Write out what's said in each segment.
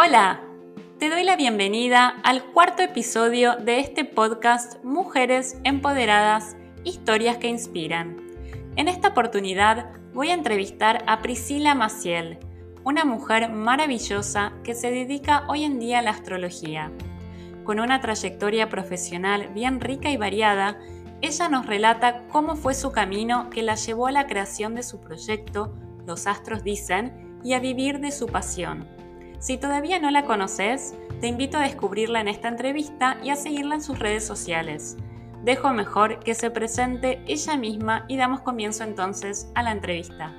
Hola, te doy la bienvenida al cuarto episodio de este podcast Mujeres Empoderadas, Historias que Inspiran. En esta oportunidad voy a entrevistar a Priscila Maciel, una mujer maravillosa que se dedica hoy en día a la astrología. Con una trayectoria profesional bien rica y variada, ella nos relata cómo fue su camino que la llevó a la creación de su proyecto Los Astros Dicen y a vivir de su pasión. Si todavía no la conoces, te invito a descubrirla en esta entrevista y a seguirla en sus redes sociales. Dejo mejor que se presente ella misma y damos comienzo entonces a la entrevista.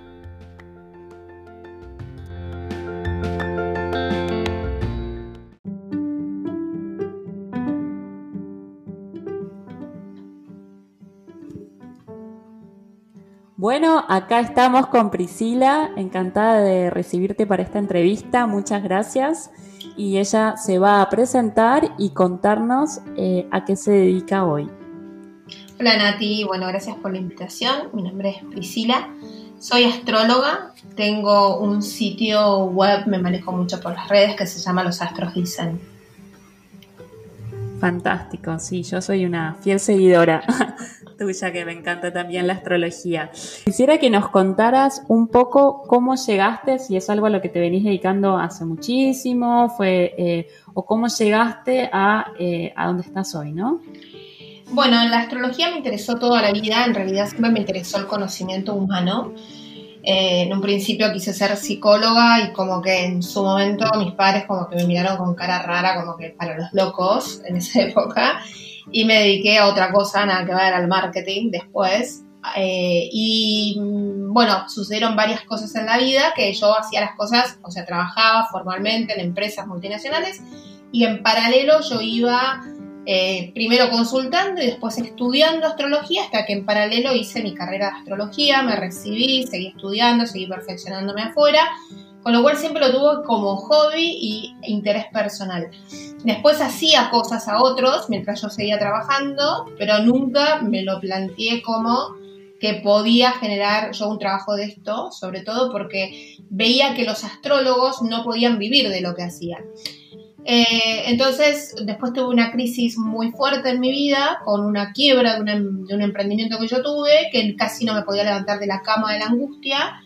Bueno, acá estamos con Priscila, encantada de recibirte para esta entrevista, muchas gracias. Y ella se va a presentar y contarnos eh, a qué se dedica hoy. Hola Nati, bueno, gracias por la invitación. Mi nombre es Priscila, soy astróloga, tengo un sitio web, me manejo mucho por las redes que se llama Los Astros Dicen. Fantástico, sí, yo soy una fiel seguidora tuya que me encanta también la astrología. Quisiera que nos contaras un poco cómo llegaste, si es algo a lo que te venís dedicando hace muchísimo, fue, eh, o cómo llegaste a, eh, a donde estás hoy, ¿no? Bueno, la astrología me interesó toda la vida, en realidad siempre me interesó el conocimiento humano. Eh, en un principio quise ser psicóloga y como que en su momento mis padres como que me miraron con cara rara, como que para los locos en esa época y me dediqué a otra cosa, nada que ver al marketing después. Eh, y mm, bueno, sucedieron varias cosas en la vida que yo hacía las cosas, o sea, trabajaba formalmente en empresas multinacionales y en paralelo yo iba eh, primero consultando y después estudiando astrología hasta que en paralelo hice mi carrera de astrología, me recibí, seguí estudiando, seguí perfeccionándome afuera, con lo cual siempre lo tuve como hobby y interés personal. Después hacía cosas a otros mientras yo seguía trabajando, pero nunca me lo planteé como que podía generar yo un trabajo de esto, sobre todo porque veía que los astrólogos no podían vivir de lo que hacían. Eh, entonces, después tuve una crisis muy fuerte en mi vida, con una quiebra de, de un emprendimiento que yo tuve, que casi no me podía levantar de la cama de la angustia.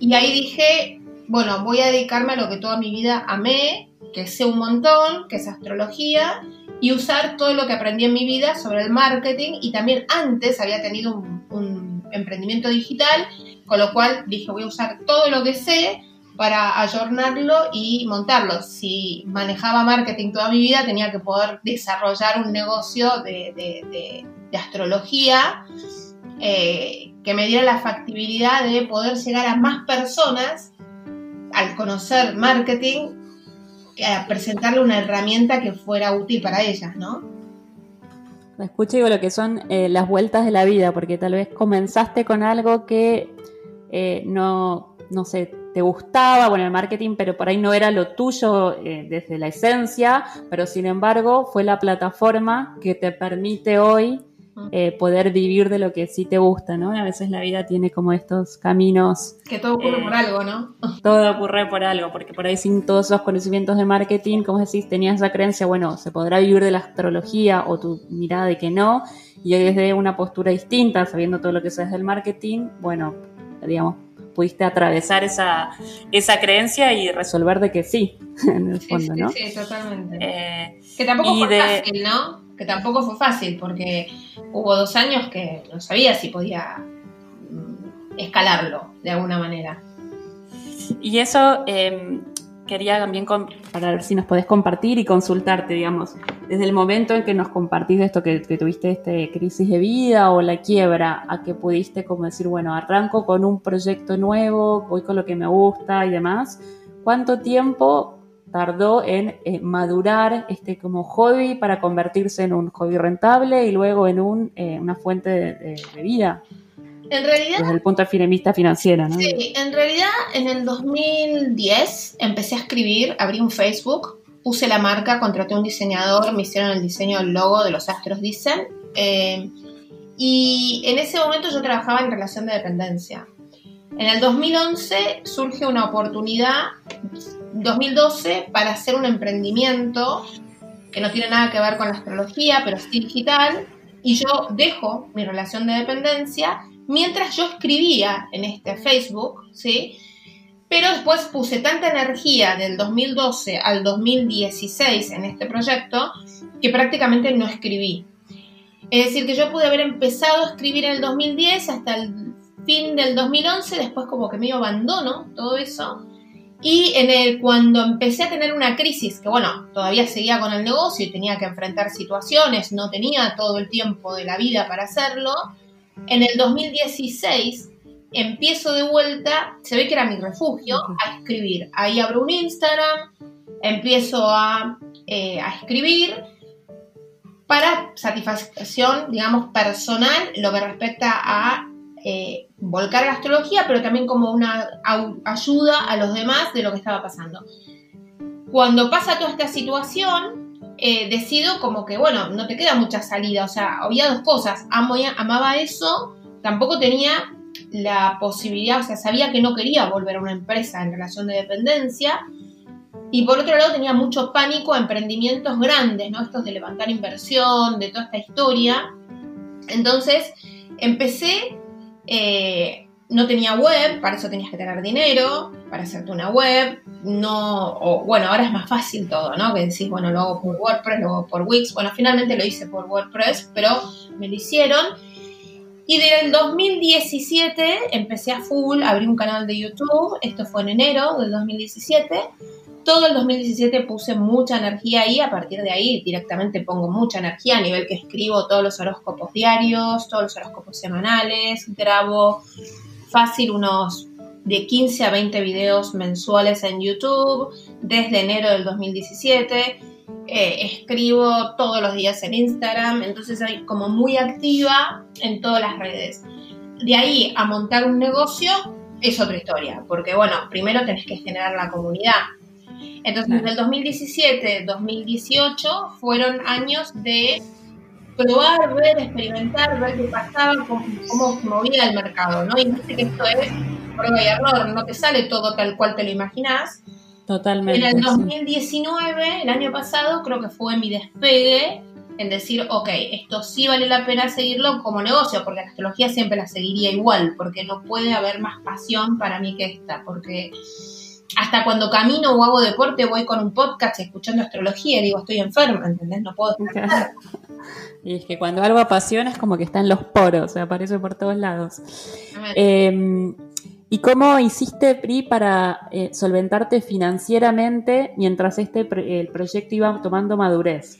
Y ahí dije, bueno, voy a dedicarme a lo que toda mi vida amé, que sé un montón, que es astrología, y usar todo lo que aprendí en mi vida sobre el marketing y también antes había tenido un, emprendimiento digital, con lo cual dije voy a usar todo lo que sé para ayornarlo y montarlo. Si manejaba marketing toda mi vida, tenía que poder desarrollar un negocio de, astrología eh, que me diera la factibilidad de poder llegar a más personas al conocer marketing a presentarle una herramienta que fuera útil para ellas, ¿no? Escucho digo lo que son eh, las vueltas de la vida, porque tal vez comenzaste con algo que eh, no, no sé, te gustaba, bueno, el marketing, pero por ahí no era lo tuyo eh, desde la esencia, pero sin embargo fue la plataforma que te permite hoy eh, poder vivir de lo que sí te gusta, ¿no? A veces la vida tiene como estos caminos. Que todo ocurre por eh, algo, ¿no? Todo ocurre por algo, porque por ahí sin todos esos conocimientos de marketing, como decís, tenías esa creencia, bueno, se podrá vivir de la astrología o tu mirada de que no, y hoy desde una postura distinta, sabiendo todo lo que sabes del marketing, bueno, digamos, pudiste atravesar esa, esa creencia y resolver de que sí, en el fondo, ¿no? Sí, totalmente. Eh, que tampoco fue fácil, ¿no? Que tampoco fue fácil porque hubo dos años que no sabía si podía mm, escalarlo de alguna manera. Y eso em, quería también para ver si nos podés compartir y consultarte, digamos, desde el momento en que nos compartís esto que, tuviste este crisis de vida o la quiebra, a que pudiste como decir, bueno, arranco con un proyecto nuevo, voy con lo que me gusta y demás. ¿Cuánto tiempo tardó en eh, madurar este como hobby para convertirse en un hobby rentable y luego en un, eh, una fuente de, vida. En realidad. Desde el punto de vista financiero, ¿no? Sí, en realidad en el 2010 empecé a escribir, abrí un Facebook, puse la marca, contraté a un diseñador, me hicieron el diseño del logo de los Astros Dicen. Eh, y en ese momento yo trabajaba en relación de dependencia. En el 2011 surge una oportunidad 2012 para hacer un emprendimiento que no tiene nada que ver con la astrología, pero sí digital, y yo dejo mi relación de dependencia mientras yo escribía en este Facebook, ¿sí? Pero después puse tanta energía del 2012 al 2016 en este proyecto que prácticamente no escribí. Es decir, que yo pude haber empezado a escribir en el 2010 hasta el fin del 2011, después como que medio abandono todo eso. Y en el, cuando empecé a tener una crisis, que bueno, todavía seguía con el negocio y tenía que enfrentar situaciones, no tenía todo el tiempo de la vida para hacerlo, en el 2016 empiezo de vuelta, se ve que era mi refugio, a escribir. Ahí abro un Instagram, empiezo a, eh, a escribir para satisfacción, digamos, personal, lo que respecta a eh, volcar la astrología, pero también como una ayuda a los demás de lo que estaba pasando. Cuando pasa toda esta situación, eh, decido como que, bueno, no te queda mucha salida, o sea, había dos cosas, Amo, amaba eso, tampoco tenía la posibilidad, o sea, sabía que no quería volver a una empresa en relación de dependencia, y por otro lado tenía mucho pánico a emprendimientos grandes, ¿no? Estos de levantar inversión, de toda esta historia. Entonces empecé eh, no tenía web, para eso tenías que tener dinero, para hacerte una web, no, bueno, ahora es más fácil todo, ¿no? Que decís, bueno, lo hago por WordPress, lo hago por Wix, bueno, finalmente lo hice por WordPress, pero me lo hicieron. Y desde el 2017 empecé a full, abrí un canal de YouTube, esto fue en enero del 2017, todo el 2017 puse mucha energía ahí, a partir de ahí directamente pongo mucha energía a nivel que escribo todos los horóscopos diarios, todos los horóscopos semanales, grabo fácil unos de 15 a 20 videos mensuales en YouTube desde enero del 2017. Eh, escribo todos los días en Instagram, entonces soy como muy activa en todas las redes. De ahí a montar un negocio es otra historia, porque bueno, primero tenés que generar la comunidad entonces, en el 2017, 2018 fueron años de probar, ver, experimentar, ver qué pasaba, cómo, cómo se movía el mercado, ¿no? Y viste que esto es prueba y error, no te sale todo tal cual te lo imaginas. Totalmente. En el 2019, el año pasado, creo que fue mi despegue en decir, ok, esto sí vale la pena seguirlo como negocio, porque la astrología siempre la seguiría igual, porque no puede haber más pasión para mí que esta, porque hasta cuando camino o hago deporte voy con un podcast escuchando astrología y digo, estoy enferma, ¿entendés? No puedo escuchar. Y es que cuando algo apasiona es como que está en los poros, aparece por todos lados. Em, ¿Y cómo hiciste, Pri, para eh, solventarte financieramente mientras este el proyecto iba tomando madurez?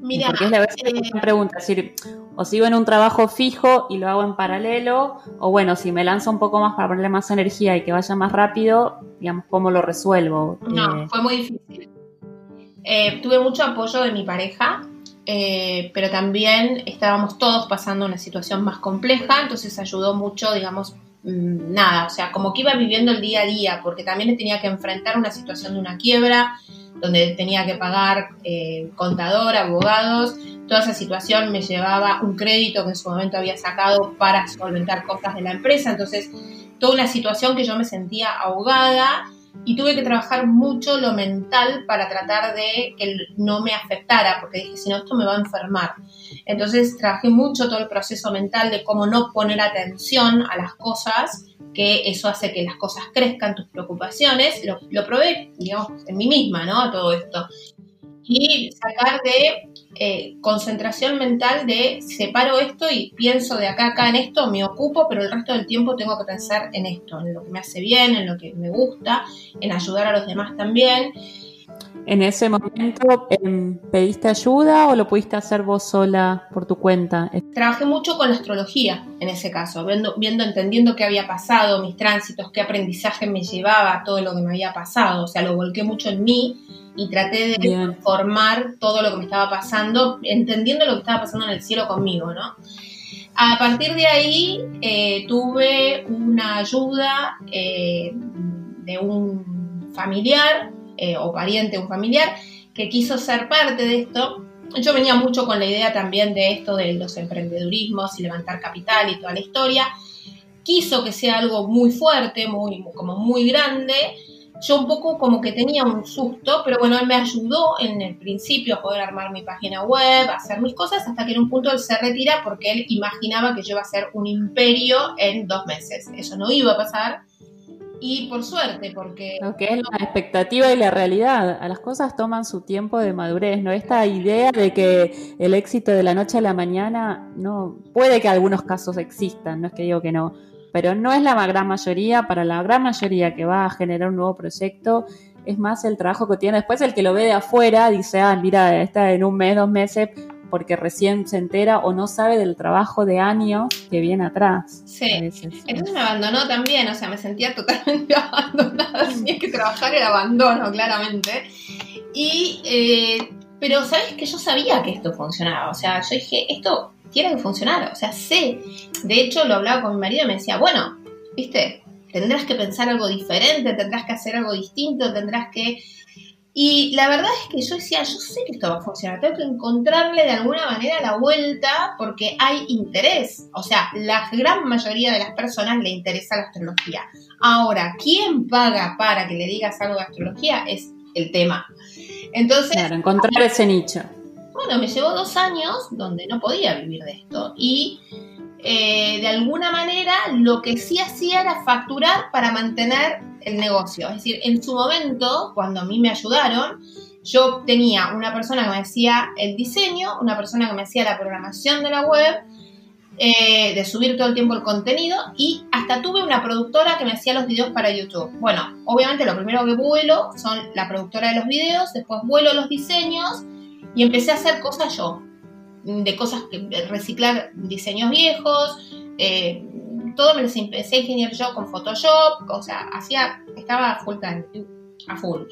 Mira, Porque es la vez que me pregunta, decir, o sigo en un trabajo fijo y lo hago en paralelo, o bueno, si me lanzo un poco más para ponerle más energía y que vaya más rápido, digamos, ¿cómo lo resuelvo? No, eh, fue muy difícil. Eh, tuve mucho apoyo de mi pareja, eh, pero también estábamos todos pasando una situación más compleja, entonces ayudó mucho, digamos, mm, nada, o sea, como que iba viviendo el día a día, porque también tenía que enfrentar una situación de una quiebra, donde tenía que pagar eh, contador, abogados, toda esa situación me llevaba un crédito que en su momento había sacado para solventar cosas de la empresa, entonces toda una situación que yo me sentía ahogada y tuve que trabajar mucho lo mental para tratar de que no me afectara, porque dije, si no, esto me va a enfermar. Entonces trabajé mucho todo el proceso mental de cómo no poner atención a las cosas que eso hace que las cosas crezcan, tus preocupaciones, lo, lo probé, digamos, en mí misma, ¿no? Todo esto. Y sacar de eh, concentración mental de separo esto y pienso de acá a acá en esto, me ocupo, pero el resto del tiempo tengo que pensar en esto, en lo que me hace bien, en lo que me gusta, en ayudar a los demás también ¿En ese momento em, pediste ayuda o lo pudiste hacer vos sola por tu cuenta? Trabajé mucho con la astrología en ese caso, viendo, viendo, entendiendo qué había pasado, mis tránsitos, qué aprendizaje me llevaba, todo lo que me había pasado. O sea, lo volqué mucho en mí y traté de formar todo lo que me estaba pasando, entendiendo lo que estaba pasando en el cielo conmigo, ¿no? A partir de ahí eh, tuve una ayuda eh, de un familiar eh, o pariente, un familiar, que quiso ser parte de esto. Yo venía mucho con la idea también de esto de los emprendedurismos y levantar capital y toda la historia. Quiso que sea algo muy fuerte, muy, como muy grande, yo un poco como que tenía un susto, pero bueno, él me ayudó en el principio a poder armar mi página web, a hacer mis cosas, hasta que en un punto él se retira porque él imaginaba que yo iba a ser un imperio en dos meses. Eso no iba a pasar. Y por suerte, porque... Lo que es la expectativa y la realidad. Las cosas toman su tiempo de madurez, ¿no? Esta idea de que el éxito de la noche a la mañana, no, puede que algunos casos existan, no es que digo que no, pero no es la gran mayoría, para la gran mayoría que va a generar un nuevo proyecto, es más el trabajo que tiene. Después el que lo ve de afuera dice, ah, mira, está en un mes, dos meses, porque recién se entera o no sabe del trabajo de años que viene atrás. Sí. Entonces me abandonó también, o sea, me sentía totalmente abandonada. Tenía que trabajar el abandono, claramente. Y, eh, pero sabes que yo sabía que esto funcionaba, o sea, yo dije, esto tiene que funcionar, o sea, sé. De hecho, lo hablaba con mi marido y me decía, bueno, viste, tendrás que pensar algo diferente, tendrás que hacer algo distinto, tendrás que... Y la verdad es que yo decía, yo sé que esto va a funcionar, tengo que encontrarle de alguna manera la vuelta porque hay interés. O sea, la gran mayoría de las personas le interesa la astrología. Ahora, ¿quién paga para que le digas algo de astrología? Es el tema. Entonces... Claro, encontrar ese nicho. Bueno, me llevó dos años donde no podía vivir de esto y eh, de alguna manera lo que sí hacía era facturar para mantener el negocio. Es decir, en su momento, cuando a mí me ayudaron, yo tenía una persona que me hacía el diseño, una persona que me hacía la programación de la web, eh, de subir todo el tiempo el contenido y hasta tuve una productora que me hacía los videos para YouTube. Bueno, obviamente lo primero que vuelo son la productora de los videos, después vuelo los diseños y empecé a hacer cosas yo, de cosas que reciclar diseños viejos, eh, todo me lo empecé a ingeniar yo con Photoshop, o sea, hacía, estaba full time, a full.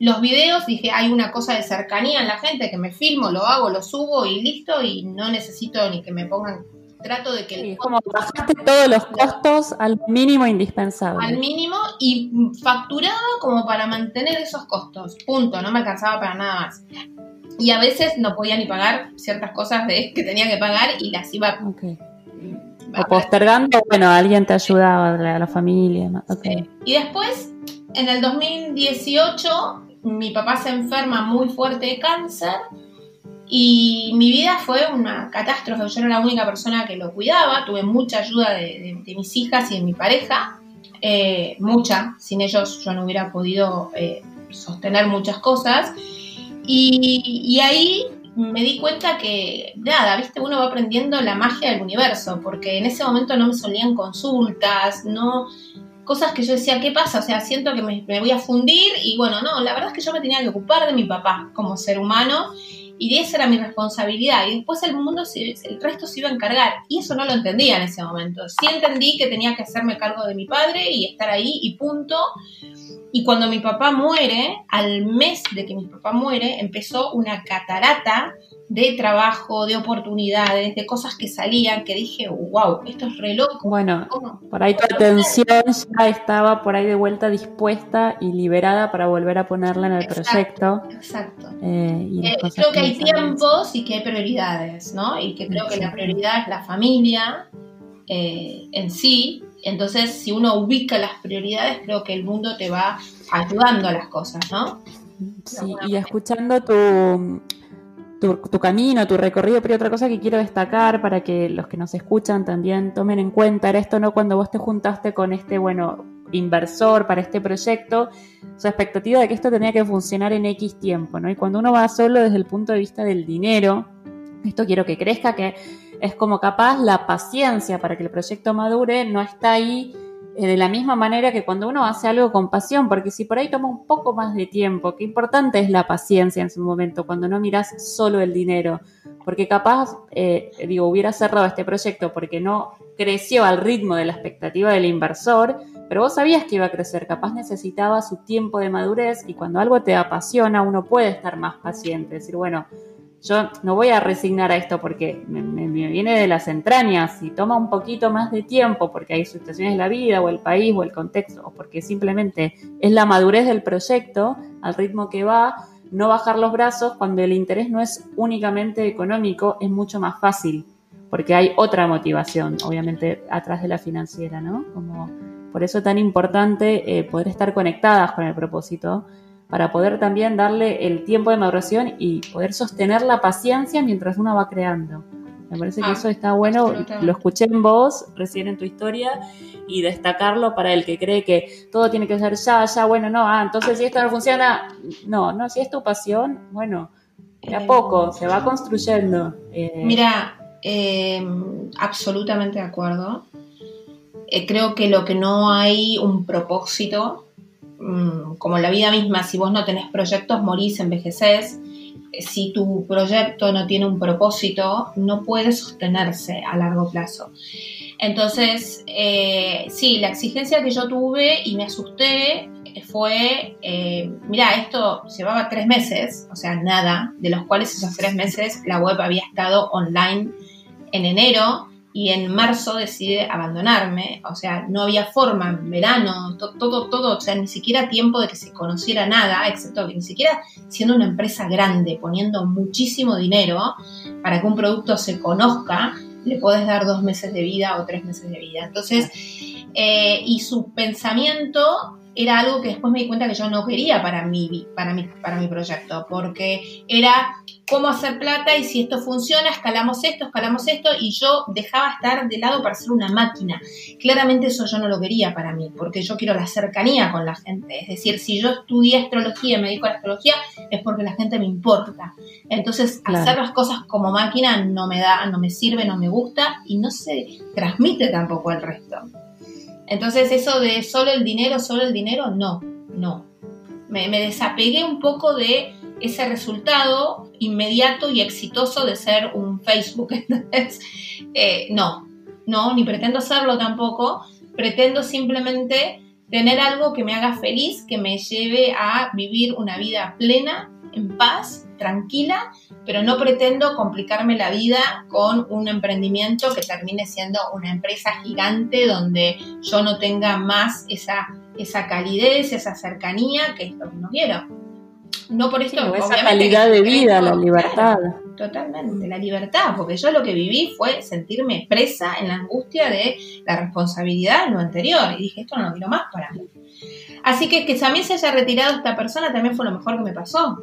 Los videos, dije, hay una cosa de cercanía en la gente que me filmo, lo hago, lo subo y listo, y no necesito ni que me pongan trato de que... Sí, como bajaste todos los costos al mínimo indispensable. Al mínimo y facturaba como para mantener esos costos. Punto, no me alcanzaba para nada más y a veces no podía ni pagar ciertas cosas de, que tenía que pagar y las iba o postergando, bueno, alguien te ayudaba, la, la familia. Y después, en el 2018, mi papá se enferma muy fuerte de cáncer y mi vida fue una catástrofe. Yo era la única persona que lo cuidaba, tuve mucha ayuda de, mis hijas y de mi pareja, eh, mucha. Sin ellos yo no hubiera podido eh, sostener muchas cosas. Y, ahí me di cuenta que, nada, viste, uno va aprendiendo la magia del universo, porque en ese momento no me solían consultas, no cosas que yo decía, ¿qué pasa? O sea, siento que me, me, voy a fundir y bueno, no, la verdad es que yo me tenía que ocupar de mi papá como ser humano y esa era mi responsabilidad y después el mundo, el resto se iba a encargar y eso no lo entendía en ese momento. Sí entendí que tenía que hacerme cargo de mi padre y estar ahí y punto. Y cuando mi papá muere, al mes de que mi papá muere, empezó una catarata de trabajo, de oportunidades, de cosas que salían, que dije, wow, esto es re loco. Bueno, por ahí tu atención ya estaba por ahí de vuelta dispuesta y liberada para volver a ponerla en el proyecto. Exacto. Eh, eh, creo que hay tiempos y que hay prioridades, ¿no? Y que creo que la prioridad es la familia eh, en sí, entonces, si uno ubica las prioridades, creo que el mundo te va ayudando a las cosas, ¿no? Sí, y escuchando tu, tu, camino, tu recorrido, pero otra cosa que quiero destacar para que los que nos escuchan también tomen en cuenta era esto, ¿no? Cuando vos te juntaste con este, bueno, inversor para este proyecto, su expectativa de que esto tenía que funcionar en X tiempo, ¿no? Y cuando uno va solo desde el punto de vista del dinero, esto quiero que crezca, que es como capaz la paciencia para que el proyecto madure no está ahí de la misma manera que cuando uno hace algo con pasión, porque si por ahí toma un poco más de tiempo, qué importante es la paciencia en su momento, cuando no miras solo el dinero, porque capaz, eh, digo, hubiera cerrado este proyecto porque no creció al ritmo de la expectativa del inversor, pero vos sabías que iba a crecer, capaz necesitaba su tiempo de madurez y cuando algo te apasiona uno puede estar más paciente, decir, bueno, yo no voy a resignar a esto porque me, viene de las entrañas y toma un poquito más de tiempo porque hay situaciones de la vida o el país o el contexto o porque simplemente es la madurez del proyecto al ritmo que va, no bajar los brazos cuando el interés no es únicamente económico, es mucho más fácil porque hay otra motivación, obviamente, atrás de la financiera, ¿no? Como Por eso es tan importante eh, poder estar conectadas con el propósito, para poder también darle el tiempo de maduración y poder sostener la paciencia mientras uno va creando. Me parece que ah, eso está bueno. Lo escuché en vos, recién en tu historia, y destacarlo para el que cree que todo tiene que ser ya, ya, bueno, no, ah, entonces si esto no funciona, no, no, si es tu pasión, bueno, de a poco, se va construyendo. Eh. Mira, eh, absolutamente de acuerdo. Eh, creo que lo que no hay un propósito, como la vida misma, si vos no tenés proyectos, morís, envejeces si tu proyecto no tiene un propósito, no puede sostenerse a largo plazo. Entonces, eh, sí, la exigencia que yo tuve y me asusté fue, eh, mira, esto llevaba tres meses, o sea, nada, de los cuales esos tres meses la web había estado online en enero y en marzo decide abandonarme, o sea, no había forma, verano, todo, todo, o sea, ni siquiera tiempo de que se conociera nada, excepto que ni siquiera siendo una empresa grande, poniendo muchísimo dinero para que un producto se conozca, le puedes dar dos meses de vida o tres meses de vida. Entonces, eh, y su pensamiento era algo que después me di cuenta que yo no quería para mi, para mi, para mi proyecto, porque era cómo hacer plata y si esto funciona, escalamos esto, escalamos esto, y yo dejaba estar de lado para ser una máquina. Claramente eso yo no lo quería para mí, porque yo quiero la cercanía con la gente. Es decir, si yo estudié astrología y me dedico a la astrología, es porque la gente me importa. Entonces, hacer las cosas como máquina no me da, no me sirve, no me gusta y no se transmite tampoco al resto. Entonces eso de solo el dinero, solo el dinero, no, no. Me, desapegué un poco de ese resultado inmediato y exitoso de ser un Facebook. Eh, no, no, ni pretendo serlo tampoco. Pretendo simplemente tener algo que me haga feliz, que me lleve a vivir una vida plena, en paz tranquila, pero no pretendo complicarme la vida con un emprendimiento que termine siendo una empresa gigante donde yo no tenga más esa, esa calidez, esa cercanía, que es lo que no quiero. No por esto, esa calidad de vida, la libertad. totalmente, la libertad, porque yo lo que viví fue sentirme presa en la angustia de la responsabilidad en lo anterior. Y dije, esto no lo quiero más para mí. Así que que también se haya retirado esta persona también fue lo mejor que me pasó.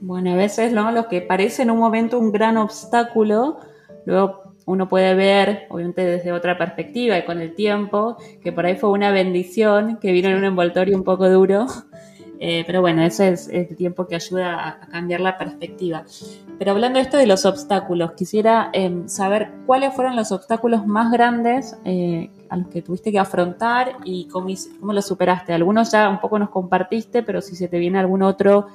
Bueno, a veces ¿no? lo que parece en un momento un gran obstáculo, luego uno puede ver, obviamente desde otra perspectiva y con el tiempo, que por ahí fue una bendición que vino en un envoltorio un poco duro. Eh, pero bueno, ese es el tiempo que ayuda a, cambiar la perspectiva. Pero hablando de esto de los obstáculos, quisiera em, saber cuáles fueron los obstáculos más grandes eh, a los que tuviste que afrontar y cómo, cómo los superaste. Algunos ya un poco nos compartiste, pero si se te viene algún otro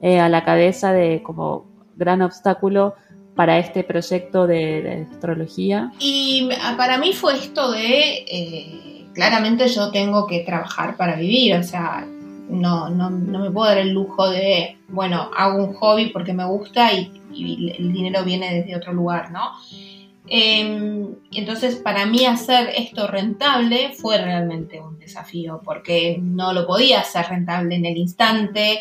eh, a la cabeza de como gran obstáculo para este proyecto de, astrología? Y para mí fue esto de, claramente yo tengo que trabajar para vivir, o sea, no, no, no, me puedo dar el lujo de, bueno, hago un hobby porque me gusta y, el dinero viene desde otro lugar, ¿no? Em, entonces, para mí hacer esto rentable fue realmente un desafío porque no lo podía hacer rentable en el instante.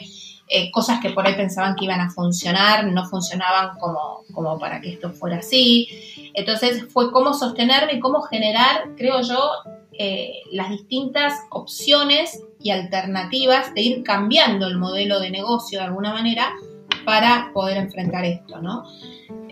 Eh, cosas que por ahí pensaban que iban a funcionar, no funcionaban como, como para que esto fuera así. Entonces fue cómo sostenerme y cómo generar, creo yo, eh, las distintas opciones y alternativas de ir cambiando el modelo de negocio de alguna manera para poder enfrentar esto, ¿no?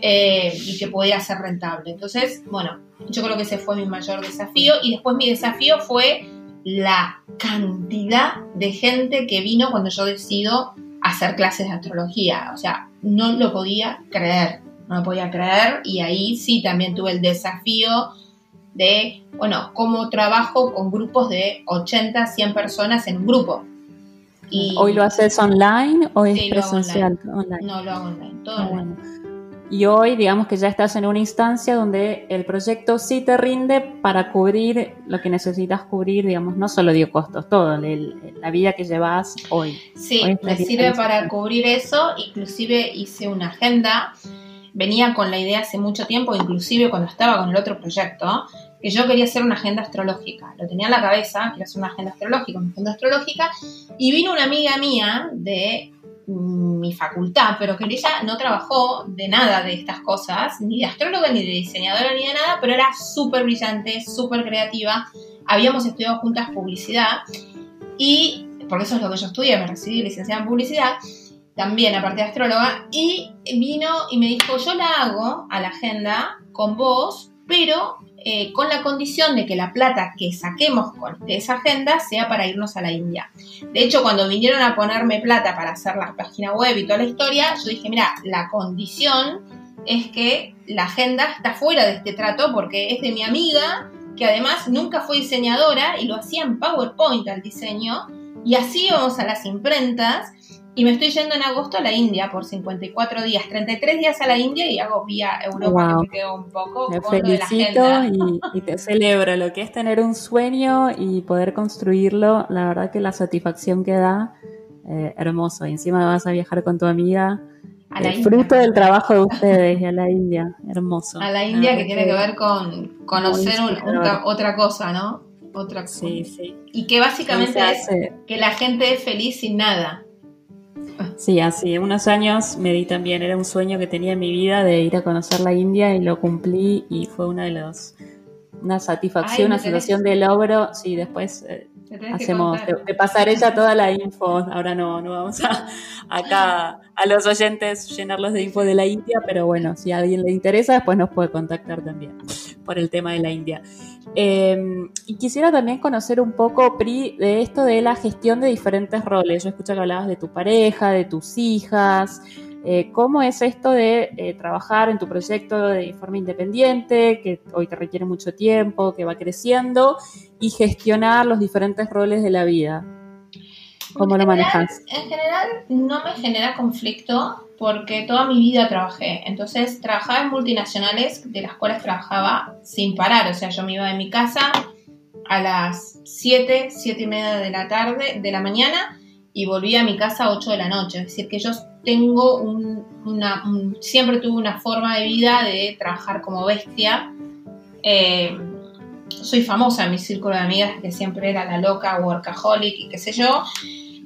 Eh, y que pudiera ser rentable. Entonces, bueno, yo creo que ese fue mi mayor desafío y después mi desafío fue la cantidad de gente que vino cuando yo decido hacer clases de astrología. O sea, no lo podía creer, no lo podía creer y ahí sí también tuve el desafío de, bueno, cómo trabajo con grupos de 80, 100 personas en un grupo. Y, ¿Hoy lo haces online o es presencial? No, lo hago online, todo ah, online. Y hoy, digamos que ya estás en una instancia donde el proyecto sí te rinde para cubrir lo que necesitas cubrir, digamos, no solo dio costos, todo, la vida que llevas hoy. Sí, me sirve para cubrir eso, inclusive hice una agenda, venía con la idea hace mucho tiempo, inclusive cuando estaba con el otro proyecto, que yo quería hacer una agenda astrológica. Lo tenía en la cabeza, quería hacer una agenda astrológica, una agenda astrológica, y vino una amiga mía de mi facultad, pero que ella no trabajó de nada de estas cosas, ni de astróloga, ni de diseñadora, ni de nada, pero era súper brillante, súper creativa, habíamos estudiado juntas publicidad y, porque eso es lo que yo estudié, me recibí licenciada en publicidad, también aparte de astróloga, y vino y me dijo, yo la hago a la agenda con vos, pero eh, con la condición de que la plata que saquemos con esa agenda sea para irnos a la India. De hecho, cuando vinieron a ponerme plata para hacer la página web y toda la historia, yo dije, mira, la condición es que la agenda está fuera de este trato porque es de mi amiga, que además nunca fue diseñadora y lo hacía en PowerPoint al diseño, y así íbamos a las imprentas y me estoy yendo en agosto a la India por 54 días, 33 días a la India y hago vía Europa, que me quedo un poco me felicito y, te celebro lo que es tener un sueño y poder construirlo. La verdad que la satisfacción que da, eh, hermoso. Y encima vas a viajar con tu amiga. A la fruto del trabajo de ustedes y a la India, hermoso. A la India que tiene que ver con conocer otra cosa, ¿no? Otra cosa. Sí, sí. Y que básicamente es que la gente es feliz sin nada. Sí, hace unos años me di también, era un sueño que tenía en mi vida de ir a conocer la India y lo cumplí y fue una de los una satisfacción, una sensación de logro. Sí, después eh, hacemos, de, pasar ella toda la info. Ahora no, no vamos a acá a los oyentes llenarlos de info de la India, pero bueno, si a alguien le interesa, después nos puede contactar también por el tema de la India. Em, y quisiera también conocer un poco, Pri, de esto de la gestión de diferentes roles. Yo escucho que hablabas de tu pareja, de tus hijas. Eh, ¿Cómo es esto de eh, trabajar en tu proyecto de forma independiente, que hoy te requiere mucho tiempo, que va creciendo, y gestionar los diferentes roles de la vida? ¿Cómo lo manejas? En general no me genera conflicto porque toda mi vida trabajé. Entonces trabajaba en multinacionales de las cuales trabajaba sin parar. O sea, yo me iba de mi casa a las 7, 7 y media de la tarde, de la mañana, y volvía a mi casa a 8 de la noche. Es decir, que yo tengo una, siempre tuve una forma de vida de trabajar como bestia. Eh, soy famosa en mi círculo de amigas que siempre era la loca, workaholic y qué sé yo.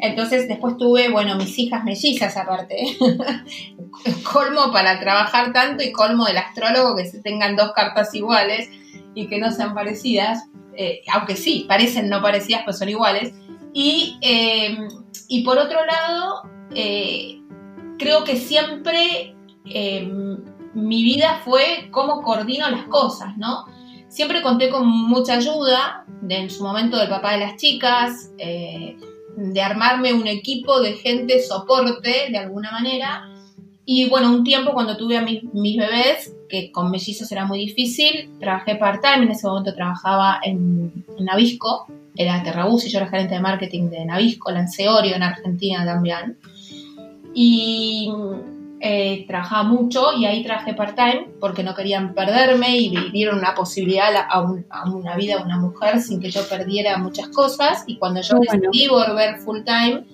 Entonces después tuve, bueno, mis hijas mellizas aparte. colmo para trabajar tanto y colmo del astrólogo que se tengan dos cartas iguales y que no sean parecidas. Eh, aunque sí, parecen no parecidas, pues son iguales. Y, em, y por otro lado, eh, creo que siempre em, mi vida fue cómo coordino las cosas, ¿no? Siempre conté con mucha ayuda, de, en su momento del papá de las chicas, eh, de armarme un equipo de gente soporte de alguna manera. Y bueno, un tiempo cuando tuve a mis, bebés, que con mellizos era muy difícil, trabajé part-time, en ese momento trabajaba en, Navisco, era Terrabus y yo era gerente de marketing de Navisco, Lanceorio en Argentina también. Y eh, trabajaba mucho y ahí trabajé part-time porque no querían perderme y vivieron una posibilidad a, una vida de una mujer sin que yo perdiera muchas cosas. Y cuando yo decidí volver full-time,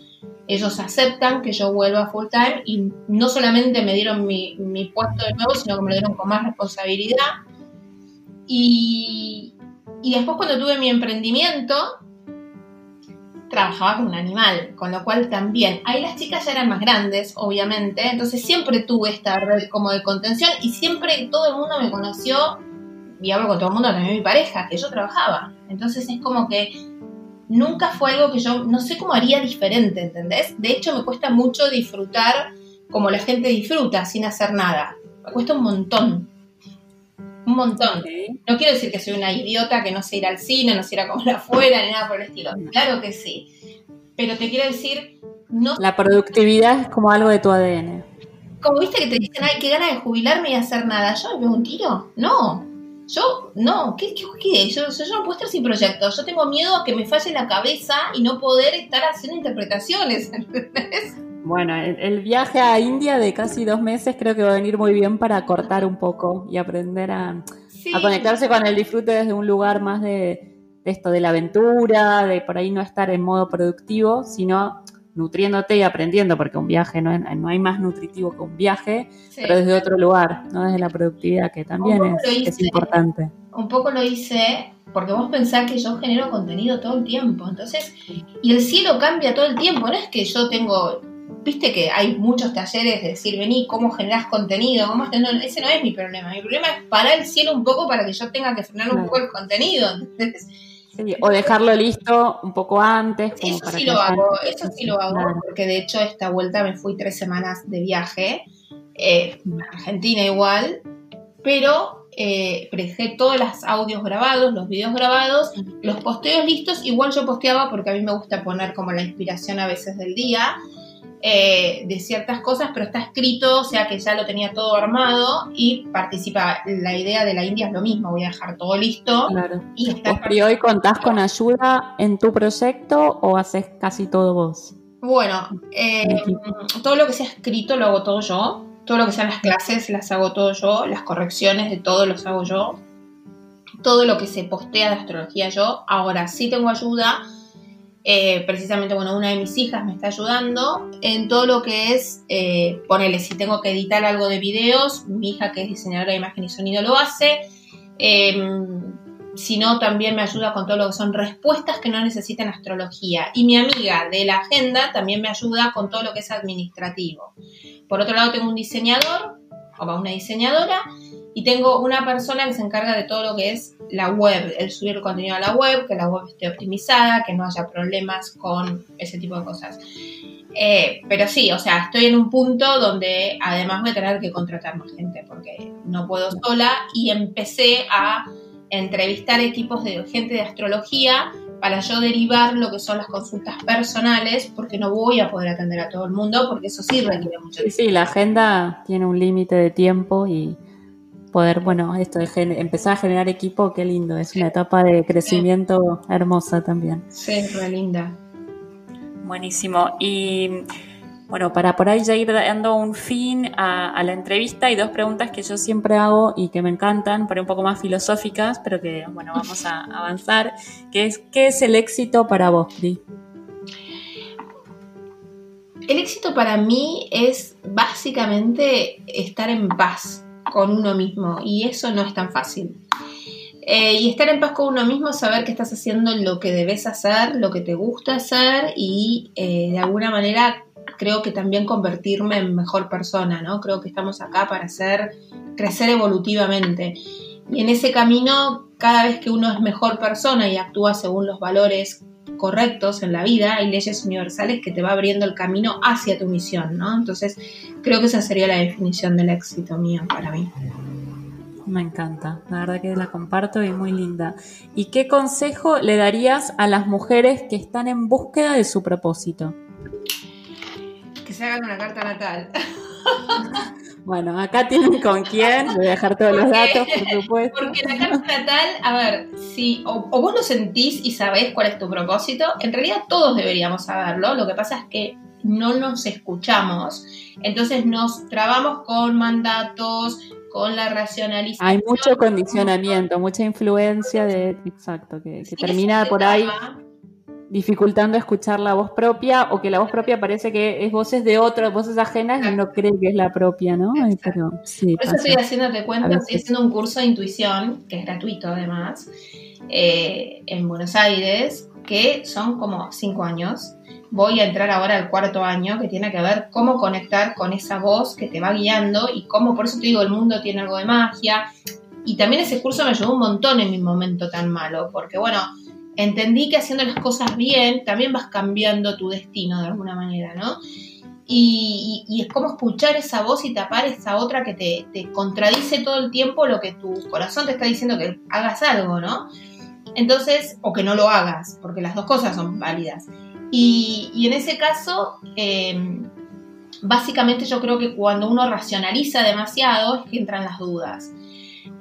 ellos aceptan que yo vuelva full-time y no solamente me dieron mi, mi, puesto de nuevo, sino que me lo dieron con más responsabilidad. Y, y después cuando tuve mi emprendimiento, trabajaba con un animal, con lo cual también, ahí las chicas ya eran más grandes, obviamente, entonces siempre tuve esta red como de contención y siempre todo el mundo me conoció, y hablo con todo el mundo, también mi pareja, que yo trabajaba. Entonces es como que nunca fue algo que yo, no sé cómo haría diferente, ¿entendés? De hecho me cuesta mucho disfrutar como la gente disfruta sin hacer nada. Me cuesta un montón. Un montón. No quiero decir que soy una idiota que no sé ir al cine, no sé ir a comer afuera, ni nada por el estilo. Claro que sí. Pero te quiero decir, no. La productividad es como algo de tu ADN. Como viste que te dicen, ay, qué ganas de jubilarme y hacer nada. ¿Yo me veo un tiro? No. Yo, no. ¿Qué, qué, qué? Yo, yo, no puedo estar sin proyectos. Yo tengo miedo a que me falle la cabeza y no poder estar haciendo interpretaciones. ¿Entendés? Bueno, el, viaje a India de casi dos meses creo que va a venir muy bien para cortar un poco y aprender a, conectarse con el disfrute desde un lugar más de, esto, de la aventura, de por ahí no estar en modo productivo, sino nutriéndote y aprendiendo, porque un viaje no, no hay más nutritivo que un viaje, pero desde otro lugar, no desde la productividad, que también es, es importante. Un poco lo hice porque vos pensás que yo genero contenido todo el tiempo, entonces, y el cielo cambia todo el tiempo, no es que yo tengo viste que hay muchos talleres de decir, vení, ¿cómo generás contenido? ¿Cómo ese no es mi problema. Mi problema es parar el cielo un poco para que yo tenga que frenar un poco el contenido. o dejarlo listo un poco antes. eso sí lo hago, eso sí lo hago, porque de hecho esta vuelta me fui tres semanas de viaje, eh, Argentina igual, pero eh, todos los audios grabados, los videos grabados, los posteos listos, igual yo posteaba porque a mí me gusta poner como la inspiración a veces del día. Eh, de ciertas cosas, pero está escrito, o sea que ya lo tenía todo armado y participa. La idea de la India es lo mismo, voy a dejar todo listo. Claro. Y hoy contás con ayuda en tu proyecto o haces casi todo vos? Bueno, eh, todo lo que sea escrito lo hago todo yo. Todo lo que sean las clases las hago todo yo. Las correcciones de todo los hago yo. Todo lo que se postea de astrología yo. Ahora sí tengo ayuda eh, precisamente, bueno, una de mis hijas me está ayudando en todo lo que es, eh, ponele, si tengo que editar algo de videos, mi hija que es diseñadora de imagen y sonido lo hace. Em, si no, también me ayuda con todo lo que son respuestas que no necesitan astrología. Y mi amiga de la agenda también me ayuda con todo lo que es administrativo. Por otro lado, tengo un diseñador, o una diseñadora, y tengo una persona que se encarga de todo lo que es la web, el subir contenido a la web, que la web esté optimizada, que no haya problemas con ese tipo de cosas. Eh, pero sí, o sea, estoy en un punto donde además voy a tener que contratar más gente porque no puedo sola y empecé a entrevistar equipos de gente de astrología para yo derivar lo que son las consultas personales, porque no voy a poder atender a todo el mundo, porque eso sí requiere mucho tiempo. Sí, la agenda tiene un límite de tiempo y poder, bueno, esto de empezar a generar equipo, qué lindo, es una etapa de crecimiento hermosa también. Sí, re linda. Buenísimo. Y bueno, para por ahí ya ir dando un fin a, la entrevista, hay dos preguntas que yo siempre hago y que me encantan, por un poco más filosóficas, pero que, bueno, vamos a avanzar, que es, ¿qué es el éxito para vos, Pri? El éxito para mí es básicamente estar en paz con uno mismo y eso no es tan fácil. Eh, y estar en paz con uno mismo, saber que estás haciendo lo que debes hacer, lo que te gusta hacer y eh, de alguna manera creo que también convertirme en mejor persona, ¿no? Creo que estamos acá para hacer crecer evolutivamente. Y en ese camino, cada vez que uno es mejor persona y actúa según los valores correctos en la vida, hay leyes universales que te va abriendo el camino hacia tu misión, ¿no? Entonces, creo que esa sería la definición del éxito mío para mí. Me encanta, la verdad que la comparto y muy linda. ¿Y qué consejo le darías a las mujeres que están en búsqueda de su propósito? Que se hagan una carta natal. Bueno, acá tienen con quién, voy a dejar todos los datos, por supuesto. Porque la carta natal, a ver, si o, vos lo sentís y sabés cuál es tu propósito, en realidad todos deberíamos saberlo, lo que pasa es que no nos escuchamos, entonces nos trabamos con mandatos, con la racionalización. Hay mucho condicionamiento, mucha influencia de, exacto, que, termina por ahí dificultando escuchar la voz propia o que la voz propia parece que es voces de otras, voces ajenas y uno cree que es la propia, ¿no? Pero, sí, Por eso estoy haciéndote cuenta, estoy haciendo un curso de intuición, que es gratuito además, eh, en Buenos Aires, que son como cinco años. Voy a entrar ahora al cuarto año, que tiene que ver cómo conectar con esa voz que te va guiando y cómo, por eso te digo, el mundo tiene algo de magia. Y también ese curso me ayudó un montón en mi momento tan malo, porque bueno, entendí que haciendo las cosas bien también vas cambiando tu destino de alguna manera, ¿no? Y, es como escuchar esa voz y tapar esa otra que te, contradice todo el tiempo lo que tu corazón te está diciendo que hagas algo, ¿no? Entonces, o que no lo hagas, porque las dos cosas son válidas. Y, en ese caso, em, básicamente yo creo que cuando uno racionaliza demasiado es que entran las dudas.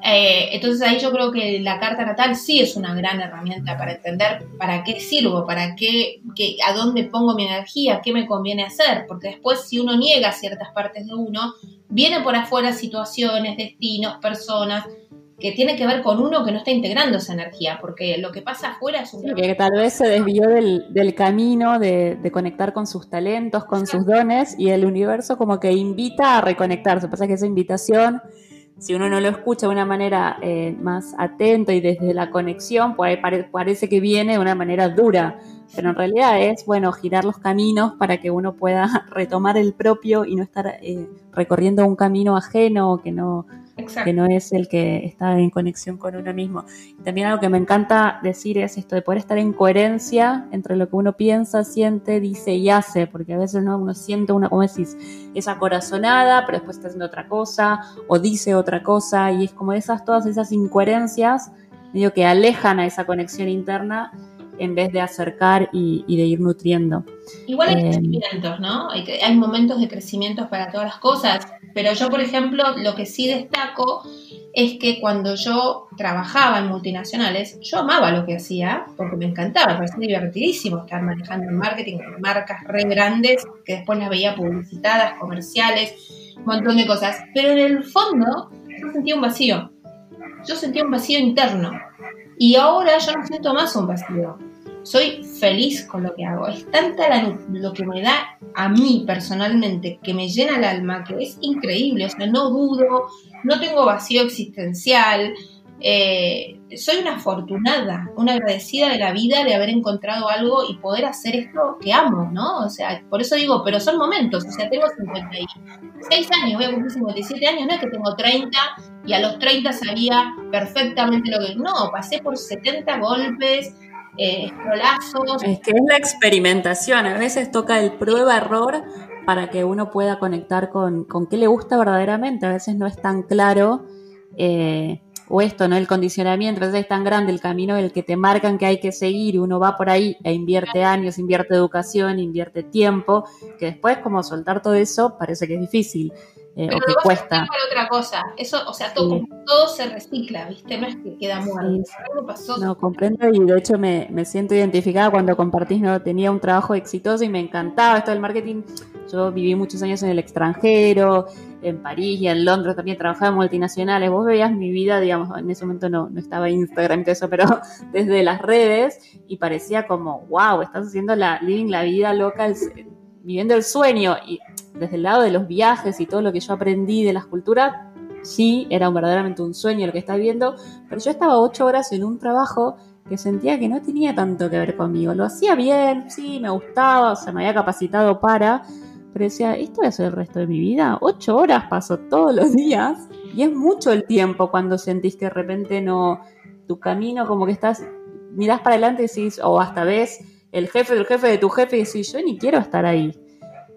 Eh, entonces ahí yo creo que la carta natal sí es una gran herramienta para entender para qué sirvo, para qué, a dónde pongo mi energía, qué me conviene hacer, porque después si uno niega ciertas partes de uno, viene por afuera situaciones, destinos, personas que tiene que ver con uno que no está integrando esa energía, porque lo que pasa afuera es un... que tal vez se desvió del, camino de, conectar con sus talentos, con sus dones, y el universo como que invita a reconectarse. Pasa que esa invitación si uno no lo escucha de una manera eh, más atento y desde la conexión, pues parece que viene de una manera dura, pero en realidad es, bueno, girar los caminos para que uno pueda retomar el propio y no estar eh, recorriendo un camino ajeno que no, que no es el que está en conexión con uno mismo. también algo que me encanta decir es esto de poder estar en coherencia entre lo que uno piensa, siente, dice y hace, porque a veces ¿no? uno siente una, como decís, esa corazonada, pero después está haciendo otra cosa, o dice otra cosa, y es como esas, todas esas incoherencias, medio que alejan a esa conexión interna en vez de acercar y, de ir nutriendo. Igual hay eh, crecimientos, ¿no? Hay, hay momentos de crecimiento para todas las cosas, pero yo, por ejemplo, lo que sí destaco es que cuando yo trabajaba en multinacionales, yo amaba lo que hacía porque me encantaba, me parecía divertidísimo estar manejando el marketing marcas re grandes que después las veía publicitadas, comerciales, un montón de cosas. Pero en el fondo yo sentía un vacío. Yo sentía un vacío interno. Y ahora yo no siento más un vacío soy feliz con lo que hago. Es tanta lo que me da a mí personalmente, que me llena el alma, que es increíble. O sea, no dudo, no tengo vacío existencial. Eh, soy una afortunada, una agradecida de la vida de haber encontrado algo y poder hacer esto que amo, ¿no? O sea, por eso digo, pero son momentos, o sea, tengo 56 años, voy a cumplir 57 años, no es que tengo 30 y a los 30 sabía perfectamente lo que... No, pasé por 70 golpes, eh, Es que es la experimentación, a veces toca el prueba-error para que uno pueda conectar con, con, qué le gusta verdaderamente, a veces no es tan claro. Eh, o esto, ¿no? El condicionamiento, veces es tan grande el camino el que te marcan que hay que seguir uno va por ahí e invierte años, invierte educación, invierte tiempo, que después como soltar todo eso parece que es difícil. Eh, o que cuesta. Para otra cosa. Eso, o sea, todo, todo, se recicla, ¿viste? No es que queda muerto. No, comprendo y de hecho me, me, siento identificada cuando compartís, ¿no? Tenía un trabajo exitoso y me encantaba esto del marketing. Yo viví muchos años en el extranjero, en París y en Londres también trabajaba en multinacionales. Vos veías mi vida, digamos, en ese momento no, no estaba Instagram y todo eso, pero desde las redes y parecía como, wow, estás haciendo la living la vida loca, viviendo el sueño. Y desde el lado de los viajes y todo lo que yo aprendí de las culturas, sí, era verdaderamente un sueño lo que estás viendo, pero yo estaba ocho horas en un trabajo que sentía que no tenía tanto que ver conmigo. Lo hacía bien, sí, me gustaba, o sea, me había capacitado para, pero decía, ¿esto voy a ser el resto de mi vida? Ocho horas paso todos los días y es mucho el tiempo cuando sentís que de repente no, tu camino como que estás, mirás para adelante y decís, o hasta ves el jefe del jefe de tu jefe y decís, yo ni quiero estar ahí.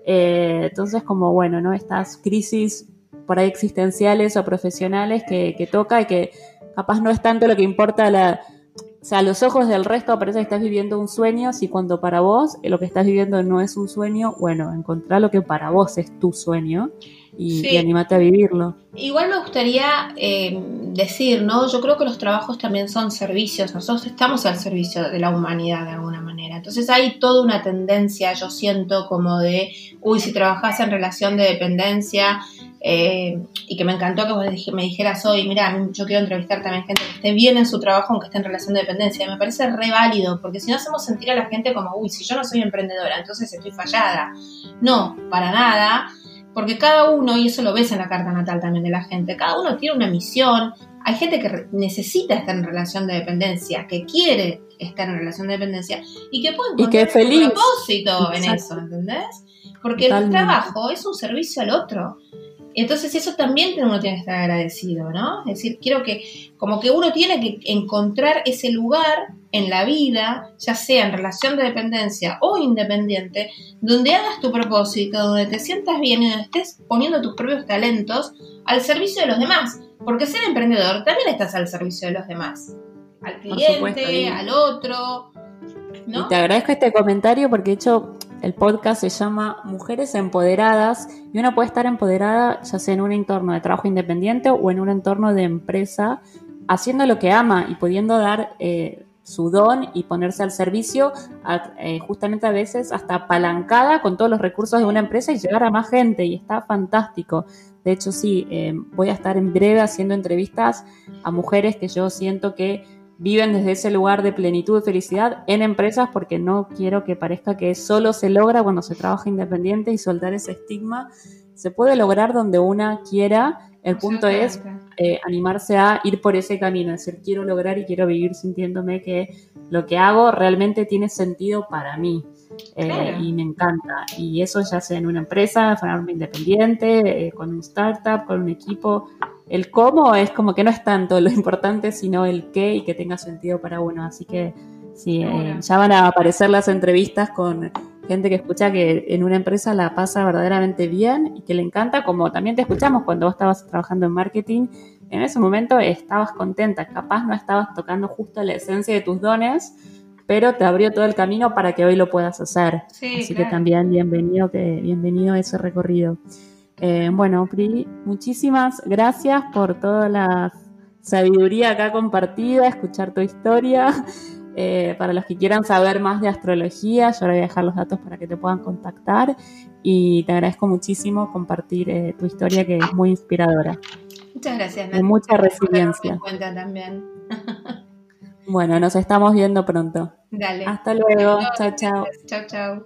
Eh, entonces, como bueno, ¿no? Estas crisis por ahí existenciales o profesionales que, que, toca y que capaz no es tanto lo que importa la... O sea, a los ojos del resto parece que estás viviendo un sueño, si cuando para vos lo que estás viviendo no es un sueño, bueno, encontrar lo que para vos es tu sueño y, animate a vivirlo. Igual me gustaría eh, decir, ¿no? Yo creo que los trabajos también son servicios, nosotros estamos al servicio de la humanidad de alguna manera. Entonces hay toda una tendencia, yo siento como de, uy, si trabajas en relación de dependencia, eh, y que me encantó que vos me dijeras hoy, mira, yo quiero entrevistar también gente que esté bien en su trabajo aunque esté en relación de dependencia. Me parece re válido, porque si no hacemos sentir a la gente como, uy, si yo no soy emprendedora, entonces estoy fallada. No, para nada porque cada uno, y eso lo ves en la carta natal también de la gente, cada uno tiene una misión. Hay gente que necesita estar en relación de dependencia, que quiere estar en relación de dependencia y que puede encontrar un propósito en eso, ¿entendés? Porque el trabajo es un servicio al otro. Entonces eso también uno tiene que estar agradecido, ¿no? Es decir, quiero que, como que uno tiene que encontrar ese lugar en la vida, ya sea en relación de dependencia o independiente, donde hagas tu propósito, donde te sientas bien y donde estés poniendo tus propios talentos al servicio de los demás. Porque ser emprendedor también estás al servicio de los demás. Al cliente, al otro. ¿no? Y te agradezco este comentario porque de hecho el podcast se llama Mujeres Empoderadas y uno puede estar empoderada ya sea en un entorno de trabajo independiente o en un entorno de empresa, haciendo lo que ama y pudiendo dar eh, su don y ponerse al servicio, eh, justamente a veces hasta apalancada con todos los recursos de una empresa y llegar a más gente y está fantástico. De hecho, sí, eh, voy a estar en breve haciendo entrevistas a mujeres que yo siento que viven desde ese lugar de plenitud y felicidad en empresas porque no quiero que parezca que solo se logra cuando se trabaja independiente y soltar ese estigma. Se puede lograr donde una quiera. El punto es eh, animarse a ir por ese camino, es decir, quiero lograr y quiero vivir sintiéndome que lo que hago realmente tiene sentido para mí. Eh, y me encanta. Y eso ya sea en una empresa, de forma independiente, eh, con un startup, con un equipo, el cómo es como que no es tanto lo importante, sino el qué y que tenga sentido para uno. Así que sí, eh, ya van a aparecer las entrevistas con gente que escucha que en una empresa la pasa verdaderamente bien y que le encanta, como también te escuchamos cuando vos estabas trabajando en marketing, en ese momento estabas contenta, capaz no estabas tocando justo la esencia de tus dones, pero te abrió todo el camino para que hoy lo puedas hacer. Así que también bienvenido, que, bienvenido a ese recorrido. Eh, bueno, Pri, muchísimas gracias por toda la sabiduría acá compartida, escuchar tu historia. Eh, para los que quieran saber más de astrología, yo ahora voy a dejar los datos para que te puedan contactar y te agradezco muchísimo compartir eh, tu historia que es muy inspiradora. Muchas gracias. De mucha resiliencia. cuenta también. bueno, nos estamos viendo pronto. Dale. Hasta luego. Chao, chao. Chao, chao.